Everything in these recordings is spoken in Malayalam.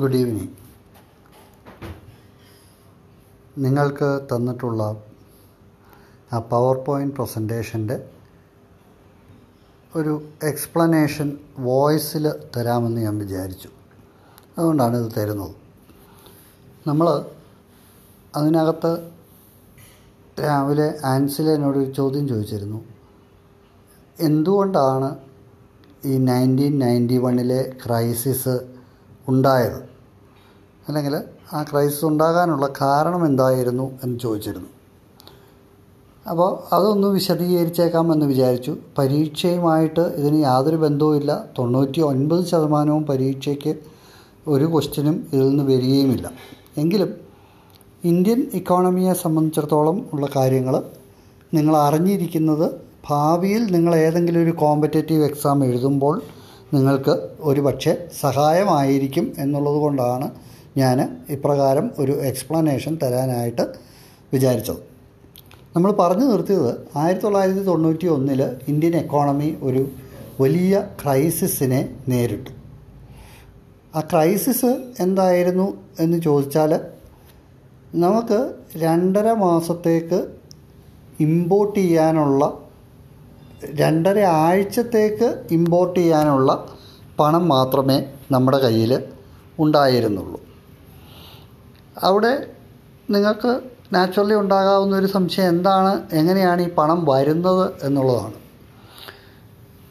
ഗുഡ് ഈവനിങ് നിങ്ങൾക്ക് തന്നിട്ടുള്ള ആ പവർ പോയിന്റ് പ്രസന്റേഷന്റെ ഒരു എക്സ്പ്ലനേഷൻ വോയിസിൽ തരാമെന്ന് ഞാൻ വിചാരിച്ചു. അതുകൊണ്ടാണ് ഇത് തരുന്നത്. നമ്മൾ അതിനകത്ത് രാവിലെ ആൻസിലെ എന്നോട് ഒരു ചോദ്യം ചോദിച്ചിരുന്നു. എന്തുകൊണ്ടാണ് ഈ നയന്റീൻ നയന്റി വണ്ണിലെ ക്രൈസിസ് ഉണ്ടായത്? അല്ലെങ്കിൽ ആ ക്രൈസിസ് ഉണ്ടാകാനുള്ള കാരണം എന്തായിരുന്നു എന്ന് ചോദിച്ചിരുന്നു. അപ്പോൾ അതൊന്ന് വിശദീകരിച്ചേക്കാമെന്ന് വിചാരിച്ചു. പരീക്ഷയുമായിട്ട് ഇതിന് യാതൊരു ബന്ധവുമില്ല തൊണ്ണൂറ്റി ഒൻപത് ശതമാനവും പരീക്ഷയ്ക്ക് ഒരു ക്വസ്റ്റ്യനും ഇതിൽ നിന്ന് വരികയുമില്ല. എങ്കിലും ഇന്ത്യൻ ഇക്കോണമിയെ സംബന്ധിച്ചിടത്തോളം ഉള്ള കാര്യങ്ങൾ നിങ്ങൾ അറിഞ്ഞിരിക്കുന്നത് ഭാവിയിൽ നിങ്ങൾ ഏതെങ്കിലും ഒരു കോമ്പറ്റേറ്റീവ് എക്സാം എഴുതുമ്പോൾ നിങ്ങൾക്ക് ഒരു പക്ഷേ സഹായമായിരിക്കും എന്നുള്ളത് കൊണ്ടാണ് ഞാൻ ഇപ്രകാരം ഒരു എക്സ്പ്ലനേഷൻ തരാനായിട്ട് വിചാരിച്ചത്. നമ്മൾ പറഞ്ഞു നിർത്തിയത് ആയിരത്തി തൊള്ളായിരത്തി തൊണ്ണൂറ്റി ഒന്നിൽ ഇന്ത്യൻ എക്കോണമി ഒരു വലിയ ക്രൈസിസിനെ നേരിട്ടു. ആ ക്രൈസിസ് എന്തായിരുന്നു എന്ന് ചോദിച്ചാൽ നമുക്ക് രണ്ടര മാസത്തേക്ക് ഇമ്പോർട്ട് ചെയ്യാനുള്ള രണ്ടര ആഴ്ചത്തേക്ക് ഇമ്പോർട്ട് ചെയ്യാനുള്ള പണം മാത്രമേ നമ്മുടെ കയ്യിൽ ഉണ്ടായിരുന്നുള്ളൂ. അവിടെ നിങ്ങൾക്ക് നാച്ചുറലി ഉണ്ടാകാവുന്ന ഒരു സംശയം എന്താണ്? എങ്ങനെയാണ് ഈ പണം വരുന്നത് എന്നുള്ളതാണ്.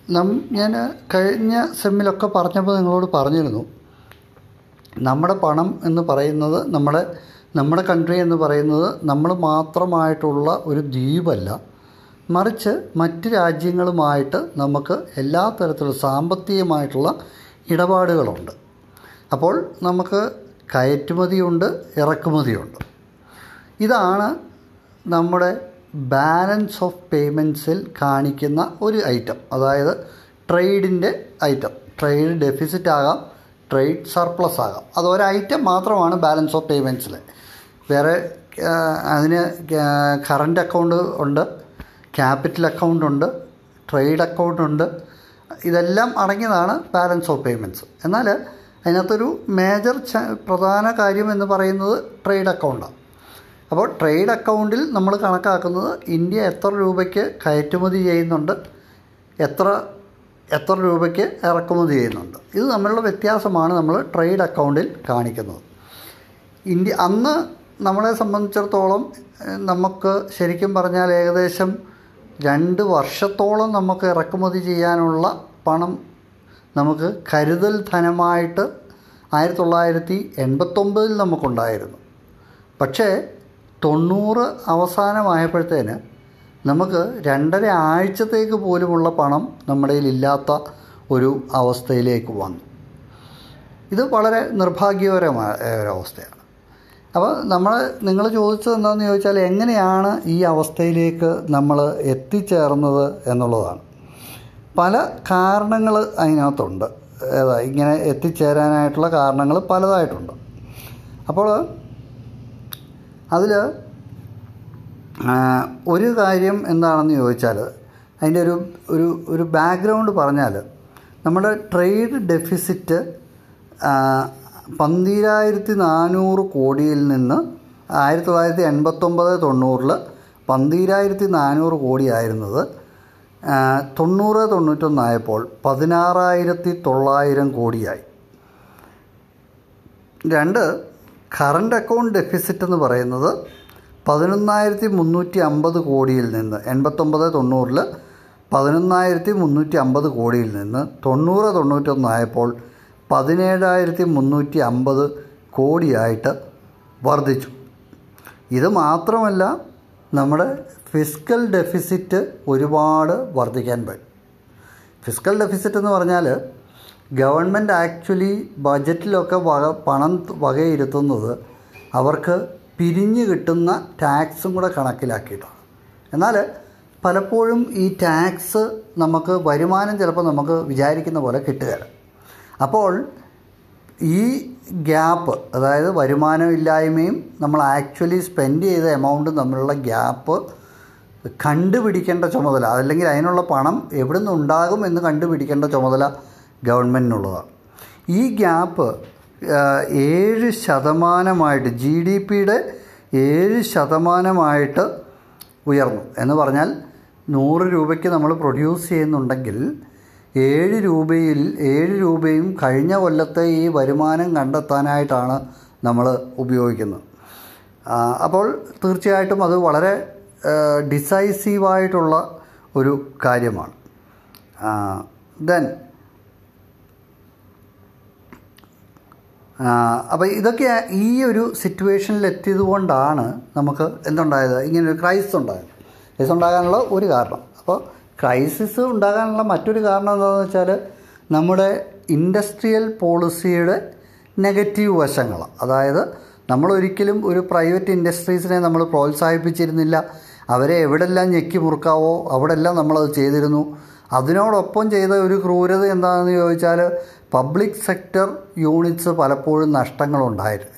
നം ഞാൻ കഴിഞ്ഞ സെമ്മിലൊക്കെ പറഞ്ഞപ്പോൾ നിങ്ങളോട് പറഞ്ഞിരുന്നു. നമ്മുടെ പണം എന്ന് പറയുന്നത് നമ്മുടെ നമ്മുടെ കൺട്രി എന്ന് പറയുന്നത് നമ്മൾ മാത്രമായിട്ടുള്ള ഒരു ദ്വീപല്ല. മറിച്ച് മറ്റ് രാജ്യങ്ങളുമായിട്ട് നമുക്ക് എല്ലാ തരത്തിലുള്ള സാമ്പത്തികമായിട്ടുള്ള ഇടപാടുകളുണ്ട്. അപ്പോൾ നമുക്ക് കയറ്റുമതിയുണ്ട് ഇറക്കുമതിയുണ്ട്. ഇതാണ് നമ്മുടെ ബാലൻസ് ഓഫ് പേയ്മെന്റ്സിൽ കാണിക്കുന്ന ഒരു ഐറ്റം. അതായത് ട്രേഡിന്റെ ഐറ്റം. ട്രേഡ് ഡെഫിസിറ്റ് ആകാം ട്രേഡ് സർപ്ലസ് ആകാം. അത് ഒരൈറ്റം മാത്രമാണ് ബാലൻസ് ഓഫ് പേയ്മെന്റ്സിൽ. വേറെ അതിന് കറണ്ട് അക്കൗണ്ട് ഉണ്ട് ക്യാപിറ്റൽ അക്കൗണ്ട് ഉണ്ട് ട്രേഡ് അക്കൗണ്ട് ഉണ്ട്. ഇതെല്ലാം അടങ്ങിയതാണ് ബാലൻസ് ഓഫ് പേയ്മെന്റ്സ്. എന്നാൽ അതിനകത്തൊരു മേജർ പ്രധാന കാര്യം എന്ന് പറയുന്നത് ട്രേഡ് അക്കൗണ്ടാണ് അപ്പോൾ ട്രേഡ് അക്കൗണ്ടിൽ നമ്മൾ കണക്കാക്കുന്നത് ഇന്ത്യ എത്ര രൂപയ്ക്ക് കയറ്റുമതി ചെയ്യുന്നുണ്ട് എത്ര എത്ര രൂപയ്ക്ക് ഇറക്കുമതി ചെയ്യുന്നുണ്ട്. ഇത് തമ്മിലുള്ള വ്യത്യാസമാണ് നമ്മൾ ട്രേഡ് അക്കൗണ്ടിൽ കാണിക്കുന്നത്. ഇന്ത്യ അന്ന് നമ്മളെ സംബന്ധിച്ചിടത്തോളം നമുക്ക് ശരിക്കും പറഞ്ഞാൽ ഏകദേശം രണ്ട് വർഷത്തോളം നമുക്ക് ഇറക്കുമതി ചെയ്യാനുള്ള പണം നമുക്ക് കരുതൽ ധനമായിട്ട് ആയിരത്തി തൊള്ളായിരത്തി എൺപത്തൊമ്പതിൽ നമുക്കുണ്ടായിരുന്നു. പക്ഷേ തൊണ്ണൂറ് അവസാനമായപ്പോഴത്തേന് നമുക്ക് രണ്ടര ആഴ്ചത്തേക്ക് പോലുമുള്ള പണം നമ്മുടെ ഇല്ലാത്ത ഒരു അവസ്ഥയിലേക്ക് വന്നു. ഇത് വളരെ നിർഭാഗ്യകരമായ ഒരവസ്ഥയാണ് അപ്പോൾ നമ്മൾ നിങ്ങൾ ചോദിച്ചത് എന്താണെന്ന് ചോദിച്ചാൽ എങ്ങനെയാണ് ഈ അവസ്ഥയിലേക്ക് നമ്മൾ എത്തിച്ചേർന്നത് എന്നുള്ളതാണ്. പല കാരണങ്ങൾ അതിനകത്തുണ്ട്. ഏതാ ഇങ്ങനെ എത്തിച്ചേരാനായിട്ടുള്ള കാരണങ്ങൾ പലതായിട്ടുണ്ട്. അപ്പോൾ അതിൽ ഒരു കാര്യം എന്താണെന്ന് ചോദിച്ചാൽ അതിന്റെ ഒരു ഒരു ഒരു ബാക്ക്ഗ്രൗണ്ട് പറഞ്ഞാൽ നമ്മുടെ ട്രേഡ് ഡെഫിസിറ്റ് പന്തിരായിരത്തി നാനൂറ് കോടിയിൽ നിന്ന് ആയിരത്തി തൊള്ളായിരത്തി എൺപത്തൊമ്പത് തൊണ്ണൂറിൽ പന്തിരായിരത്തി നാനൂറ് കോടിയായിരുന്നത് തൊണ്ണൂറ് തൊണ്ണൂറ്റൊന്നായപ്പോൾ പതിനാറായിരത്തി തൊള്ളായിരം കോടിയായി. രണ്ട് കറണ്ട് അക്കൗണ്ട് ഡെഫിസിറ്റ് എന്ന് പറയുന്നത് പതിനൊന്നായിരത്തി മുന്നൂറ്റി അമ്പത് കോടിയിൽ നിന്ന് എൺപത്തൊമ്പത് തൊണ്ണൂറിൽ പതിനൊന്നായിരത്തി മുന്നൂറ്റി അമ്പത് കോടിയിൽ നിന്ന് തൊണ്ണൂറ് തൊണ്ണൂറ്റൊന്നായപ്പോൾ പതിനേഴായിരത്തി മുന്നൂറ്റി അമ്പത് കോടിയായിട്ട് വർദ്ധിച്ചു. ഇത് മാത്രമല്ല നമ്മുടെ ഫിസിക്കൽ ഡെഫിസിറ്റ് ഒരുപാട് വർദ്ധിക്കാൻ പറ്റും ഫിസിക്കൽ ഡെഫിസിറ്റ് എന്ന് പറഞ്ഞാൽ ഗവൺമെന്റ് ആക്ച്വലി ബജറ്റിലൊക്കെ വക പണം വകയിരുത്തുന്നത് അവർക്ക് പിരിഞ്ഞു കിട്ടുന്ന ടാക്സും കൂടെ കണക്കിലാക്കിയിട്ടാണ്. എന്നാൽ പലപ്പോഴും ഈ ടാക്സ് നമുക്ക് വരുമാനം ചിലപ്പോൾ നമുക്ക് വിചാരിക്കുന്ന പോലെ കിട്ടുകയില്ല. അപ്പോൾ ഈ ഗ്യാപ്പ് അതായത് വരുമാനമില്ലായ്മയും നമ്മൾ ആക്ച്വലി സ്പെൻഡ് ചെയ്ത എമൗണ്ടും തമ്മിലുള്ള ഗ്യാപ്പ് കണ്ടുപിടിക്കേണ്ട ചുമതല അതല്ലെങ്കിൽ അതിനുള്ള പണം എവിടെ നിന്നുണ്ടാകും എന്ന് കണ്ടുപിടിക്കേണ്ട ചുമതല ഗവൺമെന്റിനുള്ളതാണ് ഈ ഗ്യാപ്പ് ഏഴ് ശതമാനമായിട്ട് ജി ഡി പിയുടെ ഏഴ് ശതമാനമായിട്ട് ഉയർന്നു. എന്ന് പറഞ്ഞാൽ നൂറ് രൂപയ്ക്ക് നമ്മൾ പ്രൊഡ്യൂസ് ചെയ്യുന്നുണ്ടെങ്കിൽ ഏഴ് രൂപയിൽ ഏഴ് രൂപയും കഴിഞ്ഞ കൊല്ലത്തെ ഈ വരുമാനം കണ്ടെത്താനായിട്ടാണ് നമ്മൾ ഉപയോഗിക്കുന്നത്. അപ്പോൾ തീർച്ചയായിട്ടും അത് വളരെ ഡിസൈസീവായിട്ടുള്ള ഒരു കാര്യമാണ്. ദെൻ അപ്പോൾ ഇതൊക്കെ ഈ ഒരു സിറ്റുവേഷനിൽ എത്തിയത് കൊണ്ടാണ് നമുക്ക് എന്തുണ്ടായത്? ഇങ്ങനൊരു ക്രൈസിസ് ഉണ്ടായത് ക്രൈസിസ് ഉണ്ടാകാനുള്ള ഒരു കാരണം. അപ്പോൾ ക്രൈസിസ് ഉണ്ടാകാനുള്ള മറ്റൊരു കാരണം എന്താണെന്ന് വെച്ചാൽ നമ്മുടെ ഇൻഡസ്ട്രിയൽ പോളിസിയുടെ നെഗറ്റീവ് വശങ്ങൾ അതായത് നമ്മൾ ഒരിക്കലും ഒരു പ്രൈവറ്റ് ഇൻഡസ്ട്രീസിനെ നമ്മൾ പ്രോത്സാഹിപ്പിച്ചിരുന്നില്ല. അവരെ എവിടെല്ലാം ഞെക്കി മുറുക്കാവോ അവിടെല്ലാം നമ്മളത് ചെയ്തിരുന്നു. അതിനോടൊപ്പം ചെയ്ത ഒരു ക്രൂരത എന്താണെന്ന് ചോദിച്ചാൽ പബ്ലിക് സെക്ടർ യൂണിറ്റ്സ് പലപ്പോഴും നഷ്ടങ്ങളുണ്ടായിരുന്നു.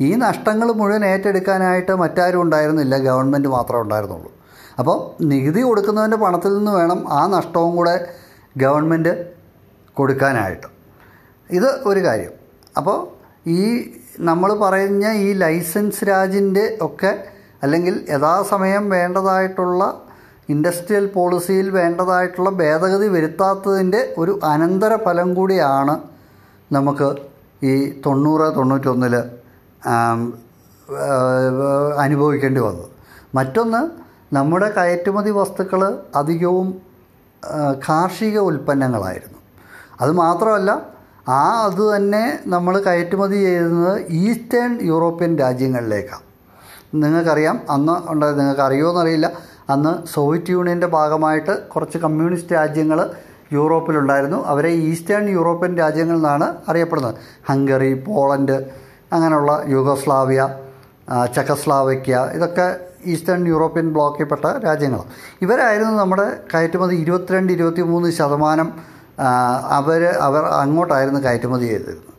ഈ നഷ്ടങ്ങൾ മുഴുവൻ ഏറ്റെടുക്കാനായിട്ട് മറ്റാരും ഉണ്ടായിരുന്നില്ല ഗവൺമെന്റ് മാത്രമേ ഉണ്ടായിരുന്നുള്ളൂ. അപ്പോൾ നികുതി കൊടുക്കുന്നവന്റെ പണത്തിൽ നിന്ന് വേണം ആ നഷ്ടവും കൂടെ ഗവൺമെന്റ് കൊടുക്കാനായിട്ട്. ഇത് ഒരു കാര്യം. അപ്പോൾ ഈ നമ്മൾ പറയുന്ന ഈ ലൈസൻസ് രാജിന്റെ ഒക്കെ അല്ലെങ്കിൽ യഥാസമയം വേണ്ടതായിട്ടുള്ള ഇൻഡസ്ട്രിയൽ പോളിസിയിൽ വേണ്ടതായിട്ടുള്ള ഭേദഗതി വരുത്താത്തതിന്റെ ഒരു അനന്തര ഫലം കൂടിയാണ് നമുക്ക് ഈ തൊണ്ണൂറ് തൊണ്ണൂറ്റൊന്നിൽ അനുഭവിക്കേണ്ടി വന്നത്. മറ്റൊന്ന് നമ്മുടെ കയറ്റുമതി വസ്തുക്കൾ അധികവും കാർഷിക ഉൽപ്പന്നങ്ങളായിരുന്നു. അതുമാത്രമല്ല ആ അത് തന്നെ നമ്മൾ കയറ്റുമതി ചെയ്യുന്നത് ഈസ്റ്റേൺ യൂറോപ്യൻ രാജ്യങ്ങളിലേക്കാണ് നിങ്ങൾക്കറിയാം അന്ന് ഉണ്ടായത് നിങ്ങൾക്ക് എന്നറിയില്ല അന്ന് സോവിയറ്റ് യൂണിയന്റെ ഭാഗമായിട്ട് കുറച്ച് കമ്മ്യൂണിസ്റ്റ് രാജ്യങ്ങൾ യൂറോപ്പിലുണ്ടായിരുന്നു. അവരെ ഈസ്റ്റേൺ യൂറോപ്യൻ രാജ്യങ്ങളിൽ നിന്നാണ് അറിയപ്പെടുന്നത്. ഹംഗറി പോളണ്ട് അങ്ങനെയുള്ള യൂഗോസ്ലാവിയ ചെക്കസ്ലാവയ്ക്ക ഇതൊക്കെ ഈസ്റ്റേൺ യൂറോപ്യൻ ബ്ലോക്കിൽപ്പെട്ട രാജ്യങ്ങൾ. ഇവരായിരുന്നു നമ്മുടെ കയറ്റുമതി ഇരുപത്തിരണ്ട് ഇരുപത്തി മൂന്ന് ശതമാനം അവർ അവർ അങ്ങോട്ടായിരുന്നു കയറ്റുമതി ചെയ്തിരുന്നത്.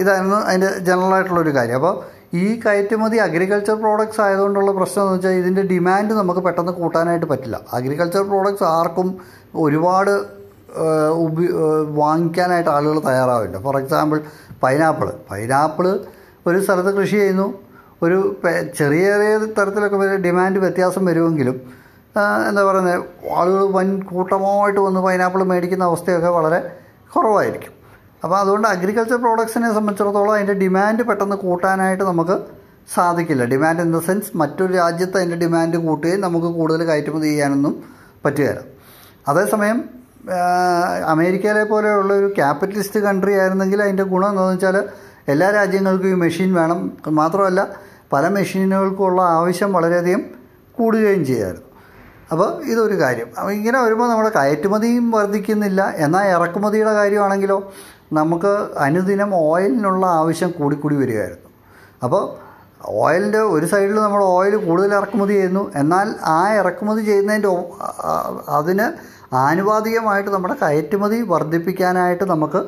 ഇതായിരുന്നു അതിന്റെ ജനറലായിട്ടുള്ളൊരു കാര്യം. അപ്പോൾ ഈ കയറ്റുമതി അഗ്രികൾച്ചർ പ്രോഡക്ട്സ് ആയതുകൊണ്ടുള്ള പ്രശ്നം എന്ന് വെച്ചാൽ ഇതിന്റെ ഡിമാൻഡ് നമുക്ക് പെട്ടെന്ന് കൂട്ടാനായിട്ട് പറ്റില്ല. അഗ്രികൾച്ചർ പ്രോഡക്ട്സ് ആർക്കും ഒരുപാട് ഉപി വാങ്ങിക്കാനായിട്ട് ആളുകൾ തയ്യാറാവില്ല. ഫോർ എക്സാമ്പിൾ പൈനാപ്പിൾ പൈനാപ്പിൾ ഒരു സ്ഥലത്ത് കൃഷി ചെയ്യുന്നു. ഒരു ചെറിയ ചെറിയ തരത്തിലൊക്കെ ഡിമാൻഡ് വ്യത്യാസം വരുമെങ്കിലും എന്താ പറയുന്നത് ആളുകൾ വൻ കൂട്ടമായിട്ട് വന്ന് പൈനാപ്പിൾ മേടിക്കുന്ന അവസ്ഥയൊക്കെ വളരെ കുറവായിരിക്കും. അപ്പോൾ അതുകൊണ്ട് അഗ്രികൾച്ചർ പ്രോഡക്ട്സിനെ സംബന്ധിച്ചിടത്തോളം അതിന്റെ ഡിമാൻഡ് പെട്ടെന്ന് കൂട്ടാനായിട്ട് നമുക്ക് സാധിക്കില്ല. ഡിമാൻഡ് ഇൻ ദ സെൻസ് മറ്റൊരു രാജ്യത്ത് അതിന്റെ ഡിമാൻഡ് കൂട്ടുകയും നമുക്ക് കൂടുതൽ കയറ്റുമതി ചെയ്യാനൊന്നും പറ്റുകയില്ല. അതേസമയം അമേരിക്കയിലെ പോലെയുള്ള ഒരു ക്യാപിറ്റലിസ്റ്റ് കൺട്രി ആയിരുന്നെങ്കിൽ അതിന്റെ ഗുണം എന്താണെന്ന് വെച്ചാൽ എല്ലാ രാജ്യങ്ങൾക്കും ഈ മെഷീൻ വേണം. മാത്രമല്ല പല മെഷീനുകൾക്കുള്ള ആവശ്യം വളരെയധികം കൂടുകയും ചെയ്യാമായിരുന്നു അപ്പോൾ ഇതൊരു കാര്യം. അപ്പോൾ ഇങ്ങനെ വരുമ്പോൾ നമ്മുടെ കയറ്റുമതിയും വർദ്ധിക്കുന്നില്ല. എന്നാൽ ഇറക്കുമതിയുടെ കാര്യമാണെങ്കിലോ നമുക്ക് അനുദിനം ഓയിലിനുള്ള ആവശ്യം കൂടിക്കൂടി വരികയായിരുന്നു. അപ്പോൾ ഓയിലിന്റെ ഒരു സൈഡിൽ നമ്മൾ ഓയിൽ കൂടുതൽ ഇറക്കുമതി ചെയ്യുന്നു. എന്നാൽ ആ ഇറക്കുമതി ചെയ്യുന്നതിന്റെ അതിന് ആനുപാതികമായിട്ട് നമ്മുടെ കയറ്റുമതി വർദ്ധിപ്പിക്കാനായിട്ട് നമുക്ക്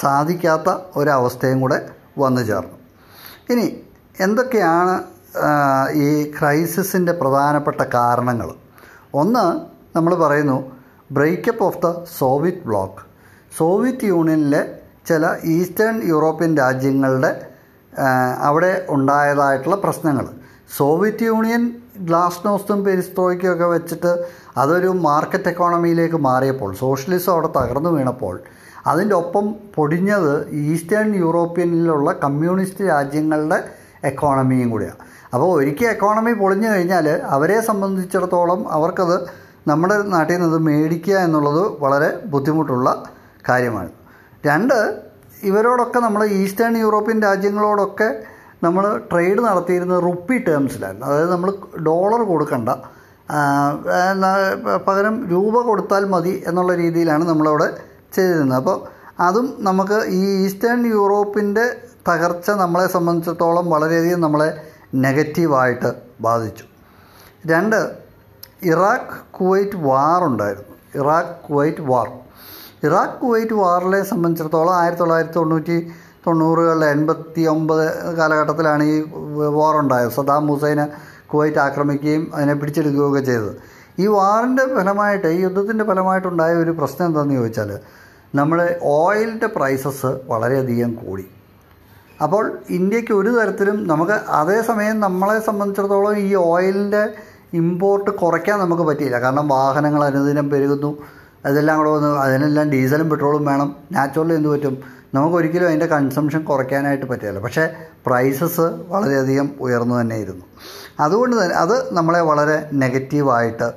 സാധിക്കാത്ത ഒരവസ്ഥയും കൂടെ വന്നു ചേർന്നു. ഇനി എന്തൊക്കെയാണ് ഈ ക്രൈസിസിന്റെ പ്രധാനപ്പെട്ട കാരണങ്ങൾ? ഒന്ന് നമ്മൾ പറയുന്നു breakup of the Soviet bloc. Soviet യൂണിയനിലെ ചില ഈസ്റ്റേൺ യൂറോപ്യൻ രാജ്യങ്ങളുടെ അവിടെ ഉണ്ടായതായിട്ടുള്ള പ്രശ്നങ്ങൾ. സോവിയറ്റ് യൂണിയൻ ഗ്ലാസ്നോസ്തും പെരിസ്തോയ്ക്കും ഒക്കെ വെച്ചിട്ട് അതൊരു മാർക്കറ്റ് എക്കോണമിയിലേക്ക് മാറിയപ്പോൾ സോഷ്യലിസം അവിടെ തകർന്നു വീണപ്പോൾ അതിന്റെ ഒപ്പം പൊടിഞ്ഞത് ഈസ്റ്റേൺ യൂറോപ്യനിലുള്ള കമ്മ്യൂണിസ്റ്റ് രാജ്യങ്ങളുടെ എക്കോണമിയും കൂടിയാണ് അപ്പോൾ ഒരിക്കൽ എക്കോണമി പൊളിഞ്ഞു കഴിഞ്ഞാൽ അവരെ സംബന്ധിച്ചിടത്തോളം അവർക്കത് നമ്മുടെ നാട്ടിൽ നിന്ന് മേടിക്കുക എന്നുള്ളത് വളരെ ബുദ്ധിമുട്ടുള്ള കാര്യമാണ്. രണ്ട് ഇവരോടൊക്കെ നമ്മൾ ഈസ്റ്റേൺ യൂറോപ്യൻ രാജ്യങ്ങളോടൊക്കെ നമ്മൾ ട്രേഡ് നടത്തിയിരുന്നത് റുപ്പി ടേംസിലായിരുന്നു അതായത് നമ്മൾ ഡോളർ കൊടുക്കണ്ട പകരം രൂപ കൊടുത്താൽ മതി എന്നുള്ള രീതിയിലാണ് നമ്മളവിടെ ചെയ്തിരുന്നത്. അപ്പോൾ അതും നമുക്ക് ഈ ഈസ്റ്റേൺ യൂറോപ്പിന്റെ തകർച്ച നമ്മളെ സംബന്ധിച്ചിടത്തോളം വളരെയധികം നമ്മളെ നെഗറ്റീവായിട്ട് ബാധിച്ചു. രണ്ട് ഇറാഖ് കുവൈറ്റ് വാർ ഉണ്ടായിരുന്നു. Iraq Kuwait war. Iraq Kuwait വാറിനെ സംബന്ധിച്ചിടത്തോളം ആയിരത്തി തൊള്ളായിരത്തി തൊണ്ണൂറ്റി തൊണ്ണൂറുകളിൽ എൺപത്തി ഒമ്പത് കാലഘട്ടത്തിലാണ് ഈ വാർ ഉണ്ടായത്. സദാം ഹുസൈനെ കുവൈറ്റ് ആക്രമിക്കുകയും അതിനെ പിടിച്ചെടുക്കുകയൊക്കെ ചെയ്തത്. ഈ വാറിന്റെ ഫലമായിട്ട് ഈ യുദ്ധത്തിന്റെ ഫലമായിട്ടുണ്ടായ ഒരു പ്രശ്നം എന്താണെന്ന് ചോദിച്ചാൽ നമ്മുടെ ഓയിലിന്റെ പ്രൈസസ് വളരെയധികം കൂടി. അപ്പോൾ ഇന്ത്യയ്ക്ക് ഒരു തരത്തിലും നമുക്ക് അതേസമയം നമ്മളെ സംബന്ധിച്ചിടത്തോളം ഈ ഓയിലിന്റെ ഇമ്പോർട്ട് കുറയ്ക്കാൻ നമുക്ക് പറ്റിയില്ല. കാരണം വാഹനങ്ങൾ അനുദിനം പെരുകുന്നു. അതെല്ലാം കൂടെ വന്ന് അതിനെല്ലാം ഡീസലും പെട്രോളും വേണം. നാച്ചുറലി എന്ത് പറ്റും? നമുക്കൊരിക്കലും അതിന്റെ കൺസംഷൻ കുറയ്ക്കാനായിട്ട് പറ്റില്ല. പക്ഷേ പ്രൈസസ് വളരെയധികം ഉയർന്നു തന്നെ ഇരുന്നു. അതുകൊണ്ട് തന്നെ അത് നമ്മളെ വളരെ നെഗറ്റീവായിട്ട്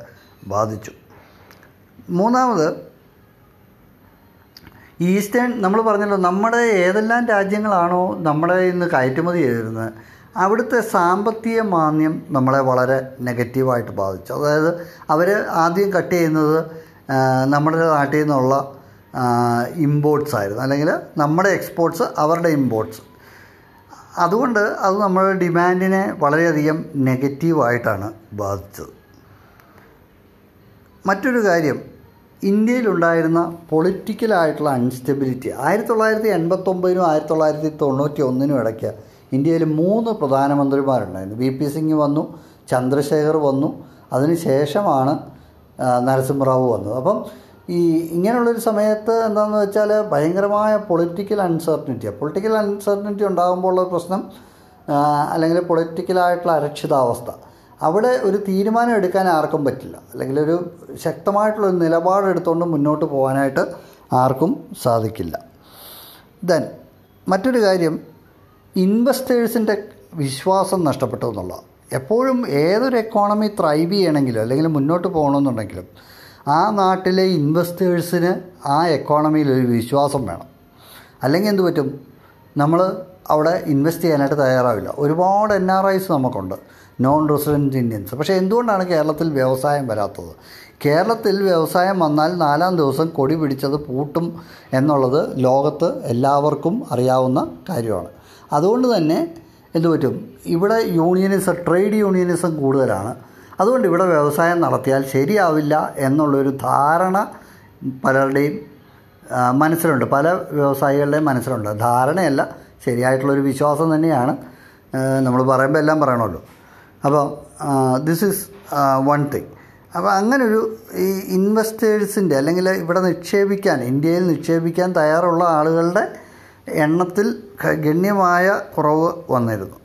ബാധിച്ചു. മൂന്നാമത് ഈസ്റ്റേൺ നമ്മൾ പറഞ്ഞല്ലോ നമ്മുടെ ഏതെല്ലാം രാജ്യങ്ങളാണോ നമ്മളെ ഇന്ന് കയറ്റുമതി ചെയ്തിരുന്നത് അവിടുത്തെ സാമ്പത്തിക മാന്യം നമ്മളെ വളരെ നെഗറ്റീവായിട്ട് ബാധിച്ചു. അതായത് അവർ ആദ്യം കട്ട് ചെയ്യുന്നത് നമ്മുടെ നാട്ടിൽ നിന്നുള്ള ഇമ്പോർട്ട്സ് ആയിരുന്നു. അല്ലെങ്കിൽ നമ്മുടെ എക്സ്പോർട്സ് അവരുടെ ഇമ്പോർട്ട്സ് അതുകൊണ്ട് അത് നമ്മുടെ ഡിമാൻഡിനെ വളരെയധികം നെഗറ്റീവായിട്ടാണ് ബാധിച്ചത്. മറ്റൊരു കാര്യം ഇന്ത്യയിലുണ്ടായിരുന്ന പൊളിറ്റിക്കലായിട്ടുള്ള അൺസ്റ്റെബിലിറ്റി ആയിരത്തി തൊള്ളായിരത്തി എൺപത്തൊമ്പതിനും ആയിരത്തി തൊള്ളായിരത്തി തൊണ്ണൂറ്റി ഒന്നിനും ഇടയ്ക്ക് ഇന്ത്യയിൽ മൂന്ന് പ്രധാനമന്ത്രിമാരുണ്ടായിരുന്നു. വി പി സിംഗ് വന്നു ചന്ദ്രശേഖർ വന്നു അതിനുശേഷമാണ് നരസിംഹറാവു വന്നു അപ്പം ഈ ഇങ്ങനെയുള്ളൊരു സമയത്ത് എന്താണെന്ന് വെച്ചാൽ ഭയങ്കരമായ പൊളിറ്റിക്കൽ അൺസർട്ടനിറ്റി. പൊളിറ്റിക്കൽ അൺസർട്ടനിറ്റി ഉണ്ടാകുമ്പോൾ ഉള്ള പ്രശ്നം അല്ലെങ്കിൽ പൊളിറ്റിക്കലായിട്ടുള്ള അരക്ഷിതാവസ്ഥ. അവിടെ ഒരു തീരുമാനം എടുക്കാൻ ആർക്കും പറ്റില്ല. അല്ലെങ്കിൽ ഒരു ശക്തമായിട്ടുള്ള ഒരു നിലപാടെടുത്തുകൊണ്ട് മുന്നോട്ട് പോകാനായിട്ട് ആർക്കും സാധിക്കില്ല. ദെൻ മറ്റൊരു കാര്യം ഇൻവെസ്റ്റേഴ്സിന്റെ വിശ്വാസം നഷ്ടപ്പെട്ടു എന്നുള്ളതാണ് എപ്പോഴും ഏതൊരു എക്കോണമി ത്രൈവ് ചെയ്യണമെങ്കിലും അല്ലെങ്കിൽ മുന്നോട്ട് പോകണമെന്നുണ്ടെങ്കിലും ആ നാട്ടിലെ ഇൻവെസ്റ്റേഴ്സിന് ആ എക്കോണമിയിൽ ഒരു വിശ്വാസം വേണം. അല്ലെങ്കിൽ എന്ത് പറ്റും? നമ്മൾ അവിടെ ഇൻവെസ്റ്റ് ചെയ്യാനായിട്ട് തയ്യാറാവില്ല. ഒരുപാട് എൻ ആർ ഐസ് നമുക്കുണ്ട്. നോൺ റെസിഡന്റ് ഇന്ത്യൻസ് പക്ഷേ എന്തുകൊണ്ടാണ് കേരളത്തിൽ വ്യവസായം വരാത്തത്? കേരളത്തിൽ വ്യവസായം വന്നാൽ നാലാം ദിവസം കൊടി പിടിച്ചത് പൂട്ടും എന്നുള്ളത് ലോകത്ത് എല്ലാവർക്കും അറിയാവുന്ന കാര്യമാണ്. അതുകൊണ്ട് തന്നെ എന്തു പറ്റും? ഇവിടെ യൂണിയനിസം ട്രേഡ് യൂണിയനിസം കൂടുതലാണ്. അതുകൊണ്ട് ഇവിടെ വ്യവസായം നടത്തിയാൽ ശരിയാവില്ല എന്നുള്ളൊരു ധാരണ പലരുടെയും മനസ്സിലുണ്ട്. പല വ്യവസായികളുടെയും മനസ്സിലുണ്ട്. ധാരണയല്ല ശരിയായിട്ടുള്ളൊരു വിശ്വാസം തന്നെയാണ് നമ്മൾ പറയുമ്പോൾ എല്ലാം പറയണമല്ലോ. അപ്പോൾ ദിസ് ഈസ് വൺ തിങ് അപ്പോൾ അങ്ങനൊരു ഈ ഇൻവെസ്റ്റേഴ്സിന്റെ അല്ലെങ്കിൽ ഇവിടെ നിക്ഷേപിക്കാൻ ഇന്ത്യയിൽ നിക്ഷേപിക്കാൻ തയ്യാറുള്ള ആളുകളുടെ എണ്ണത്തിൽ ഗണ്യമായ കുറവ് വന്നിരുന്നു.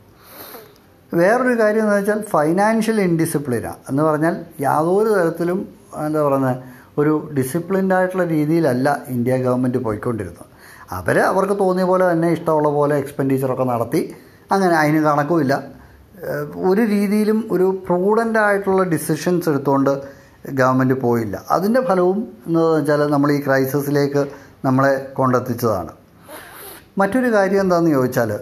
വേറൊരു കാര്യം എന്ന് വെച്ചാൽ ഫൈനാൻഷ്യൽ ഇൻഡിസിപ്ലിനാണ് എന്ന് പറഞ്ഞാൽ യാതൊരു തരത്തിലും എന്താ പറയുന്നത് ഒരു ഡിസിപ്ലിൻഡ് ആയിട്ടുള്ള രീതിയിലല്ല ഇന്ത്യ ഗവൺമെന്റ് പോയിക്കൊണ്ടിരുന്നത്. അവർ അവർക്ക് തോന്നിയ പോലെ തന്നെ ഇഷ്ടമുള്ള പോലെ എക്സ്പെൻഡിച്ചറൊക്കെ നടത്തി. അങ്ങനെ അതിന് കണക്കുമില്ല. ഒരു രീതിയിലും ഒരു പ്രൂഡന്റ് ആയിട്ടുള്ള ഡിസിഷൻസ് എടുത്തുകൊണ്ട് ഗവൺമെന്റ് പോയില്ല. അതിന്റെ ഫലവും എന്ന് വെച്ചാൽ നമ്മൾ ഈ ക്രൈസിസിലേക്ക് നമ്മളെ കൊണ്ടെത്തിച്ചതാണ്. മറ്റൊരു കാര്യം എന്താണെന്ന് ചോദിച്ചാൽ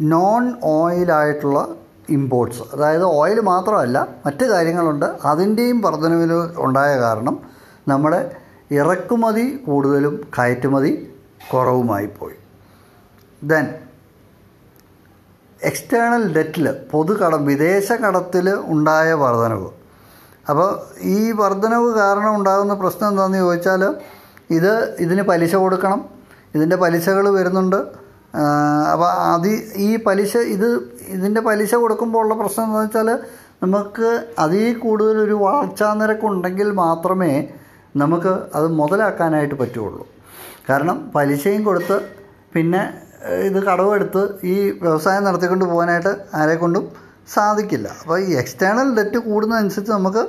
നോൺ ഓയിലായിട്ടുള്ള ഇമ്പോർട്ട്സ് അതായത് ഓയിൽ മാത്രമല്ല മറ്റ് കാര്യങ്ങളുണ്ട്. അതിന്റെയും വർധനവിൽ ഉണ്ടായ കാരണം നമ്മുടെ ഇറക്കുമതി കൂടുതലും കയറ്റുമതി കുറവുമായി പോയി. ദെൻ എക്സ്റ്റേണൽ ഡെറ്റിൽ പൊതുകടം വിദേശ കടത്തിൽ ഉണ്ടായ വർധനവ്. അപ്പോൾ ഈ വർധനവ് കാരണം ഉണ്ടാകുന്ന പ്രശ്നം എന്താണെന്ന് ചോദിച്ചാൽ ഇത് ഇതിന് പലിശ കൊടുക്കണം ഇതിന്റെ പലിശകൾ വരുന്നുണ്ട്. അപ്പോൾ അത് ഈ പലിശ ഇത് ഇതിന്റെ പലിശ കൊടുക്കുമ്പോൾ ഉള്ള പ്രശ്നം എന്താണെന്ന് വെച്ചാൽ നമുക്ക് അതിൽ കൂടുതലൊരു വളർച്ചാ നിരക്കുണ്ടെങ്കിൽ മാത്രമേ നമുക്ക് അത് മുതലാക്കാനായിട്ട് പറ്റുള്ളൂ. കാരണം പലിശയും കൊടുത്ത് പിന്നെ ഇത് കടമെടുത്ത് ഈ വ്യവസായം നടത്തിക്കൊണ്ട് പോകാനായിട്ട് ആരെക്കൊണ്ടും സാധിക്കില്ല. അപ്പോൾ ഈ എക്സ്റ്റേണൽ ഡെറ്റ് കൂടുന്നതനുസരിച്ച് നമുക്ക്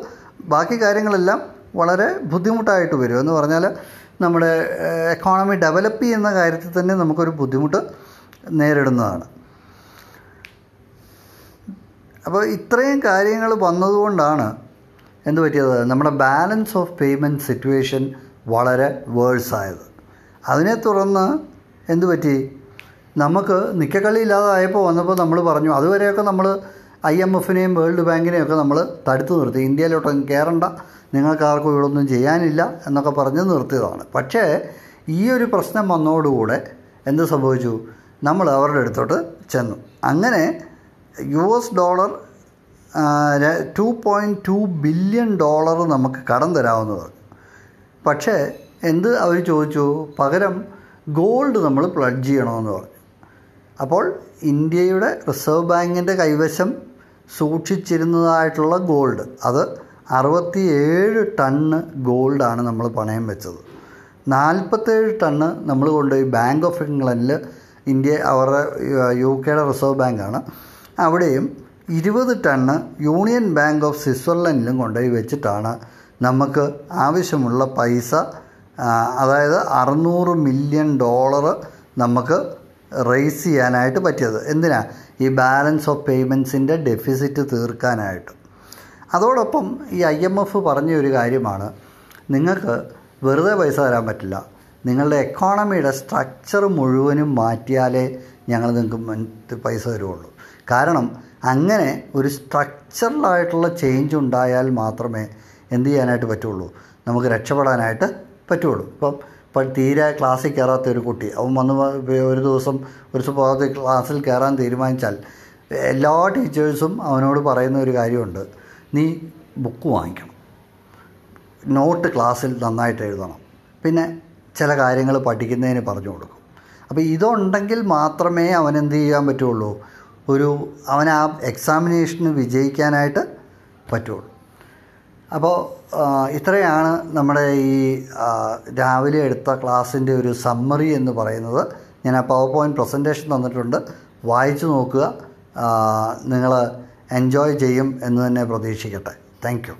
ബാക്കി കാര്യങ്ങളെല്ലാം വളരെ ബുദ്ധിമുട്ടായിട്ട് വരും. എന്ന് പറഞ്ഞാൽ നമ്മുടെ എക്കോണമി ഡെവലപ്പ് ചെയ്യുന്ന കാര്യത്തിൽ തന്നെ നമുക്കൊരു ബുദ്ധിമുട്ട് നേരിടുന്നതാണ്. അപ്പോൾ ഇത്രയും കാര്യങ്ങൾ വന്നതുകൊണ്ടാണ് എന്ത് പറ്റിയത്? നമ്മുടെ ബാലൻസ് ഓഫ് പേയ്മെന്റ് സിറ്റുവേഷൻ വളരെ വേഴ്സായത് അതിനെ തുടർന്ന് എന്തുപറ്റി നമുക്ക് നിക്കക്കളി ഇല്ലാതായപ്പോൾ വന്നപ്പോൾ നമ്മൾ പറഞ്ഞു അതുവരെയൊക്കെ നമ്മൾ ഐ എം എഫിനെയും വേൾഡ് ബാങ്കിനെയും ഒക്കെ നമ്മൾ തടുത്തു നിർത്തി. ഇന്ത്യയിലോട്ടൊന്നും കയറണ്ട നിങ്ങൾക്ക് ആർക്കും ഇവിടെ ഒന്നും ചെയ്യാനില്ല എന്നൊക്കെ പറഞ്ഞ് നിർത്തിയതാണ്. പക്ഷേ ഈ ഒരു പ്രശ്നം വന്നതോടുകൂടെ എന്ത് സംഭവിച്ചു? നമ്മൾ അവരുടെ അടുത്തോട്ട് ചെന്നു. അങ്ങനെ U S dollar two point two billion dollar നമുക്ക് കടം തരാമെന്ന് പറഞ്ഞു. പക്ഷേ എന്ത് അവർ ചോദിച്ചു? പകരം ഗോൾഡ് നമ്മൾ പ്ലഡ് ചെയ്യണമെന്ന് പറഞ്ഞു. അപ്പോൾ ഇന്ത്യയുടെ റിസർവ് ബാങ്കിന്റെ കൈവശം സൂക്ഷിച്ചിരുന്നതായിട്ടുള്ള ഗോൾഡ് അത് അറുപത്തിയേഴ് ടണ്ണ് ഗോൾഡാണ് നമ്മൾ പണയം വെച്ചത്. നാൽപ്പത്തേഴ് ടണ്ണ് നമ്മൾ കൊണ്ടുപോയി ബാങ്ക് ഓഫ് ഇംഗ്ലണ്ടിൽ ഇന്ത്യ അവരുടെ യു കെയുടെ റിസർവ് ബാങ്കാണ് അവിടെയും ഇരുപത് ടണ്ണ് യൂണിയൻ ബാങ്ക് ഓഫ് സ്വിറ്റ്സർലൻഡിലും കൊണ്ടുപോയി വെച്ചിട്ടാണ് നമുക്ക് ആവശ്യമുള്ള പൈസ അതായത് അറുന്നൂറ് മില്യൺ ഡോളർ നമുക്ക് റേസ് ചെയ്യാനായിട്ട് പറ്റിയത്. എന്തിനാ? ഈ ബാലൻസ് ഓഫ് പേയ്മെൻസിന്റെ ഡെഫിസിറ്റ് തീർക്കാനായിട്ട്. അതോടൊപ്പം ഈ ഐ എം എഫ് പറഞ്ഞ ഒരു കാര്യമാണ്. നിങ്ങൾക്ക് വെറുതെ പൈസ തരാൻ പറ്റില്ല. നിങ്ങളുടെ എക്കോണമിയുടെ സ്ട്രക്ചർ മുഴുവനും മാറ്റിയാലേ ഞങ്ങൾ നിങ്ങൾക്ക് പൈസ തരുള്ളൂ. കാരണം അങ്ങനെ ഒരു സ്ട്രക്ചറലായിട്ടുള്ള ചേഞ്ച് ഉണ്ടായാൽ മാത്രമേ എന്ത് ചെയ്യാനായിട്ട് പറ്റുള്ളൂ? നമുക്ക് രക്ഷപ്പെടാനായിട്ട് പറ്റുള്ളൂ. ഇപ്പം ഇപ്പം തീരെ ക്ലാസ്സിൽ കയറാത്ത ഒരു കുട്ടി അവൻ വന്ന് ഒരു ദിവസം ഒരു സ്വഭാവത്തിൽ ക്ലാസ്സിൽ കയറാൻ തീരുമാനിച്ചാൽ എല്ലാ ടീച്ചേഴ്സും അവനോട് പറയുന്ന ഒരു കാര്യമുണ്ട്. നീ ബുക്ക് വാങ്ങിക്കണം. നോട്ട് ക്ലാസ്സിൽ നന്നായിട്ട് എഴുതണം. പിന്നെ ചില കാര്യങ്ങൾ പഠിക്കുന്നതിന് പറഞ്ഞു കൊടുക്കും. അപ്പോൾ ഇതുണ്ടെങ്കിൽ മാത്രമേ അവൻ എന്ത് ചെയ്യാൻ പറ്റുള്ളൂ? ഒരു അവൻ ആ എക്സാമിനേഷന് വിജയിക്കാനായിട്ട് പറ്റുള്ളൂ. അപ്പോൾ ഇത്രയാണ് നമ്മുടെ ഈ രാവിലെ എടുത്ത ക്ലാസ്സിന്റെ ഒരു സമ്മറി എന്ന് പറയുന്നത്. ഞാൻ ആ പവർ പോയിന്റ് പ്രസന്റേഷൻ തന്നിട്ടുണ്ട്. വായിച്ചു നോക്കുക. നിങ്ങൾ എൻജോയ് ചെയ്യും എന്ന് തന്നെ പ്രതീക്ഷിക്കട്ടെ. താങ്ക്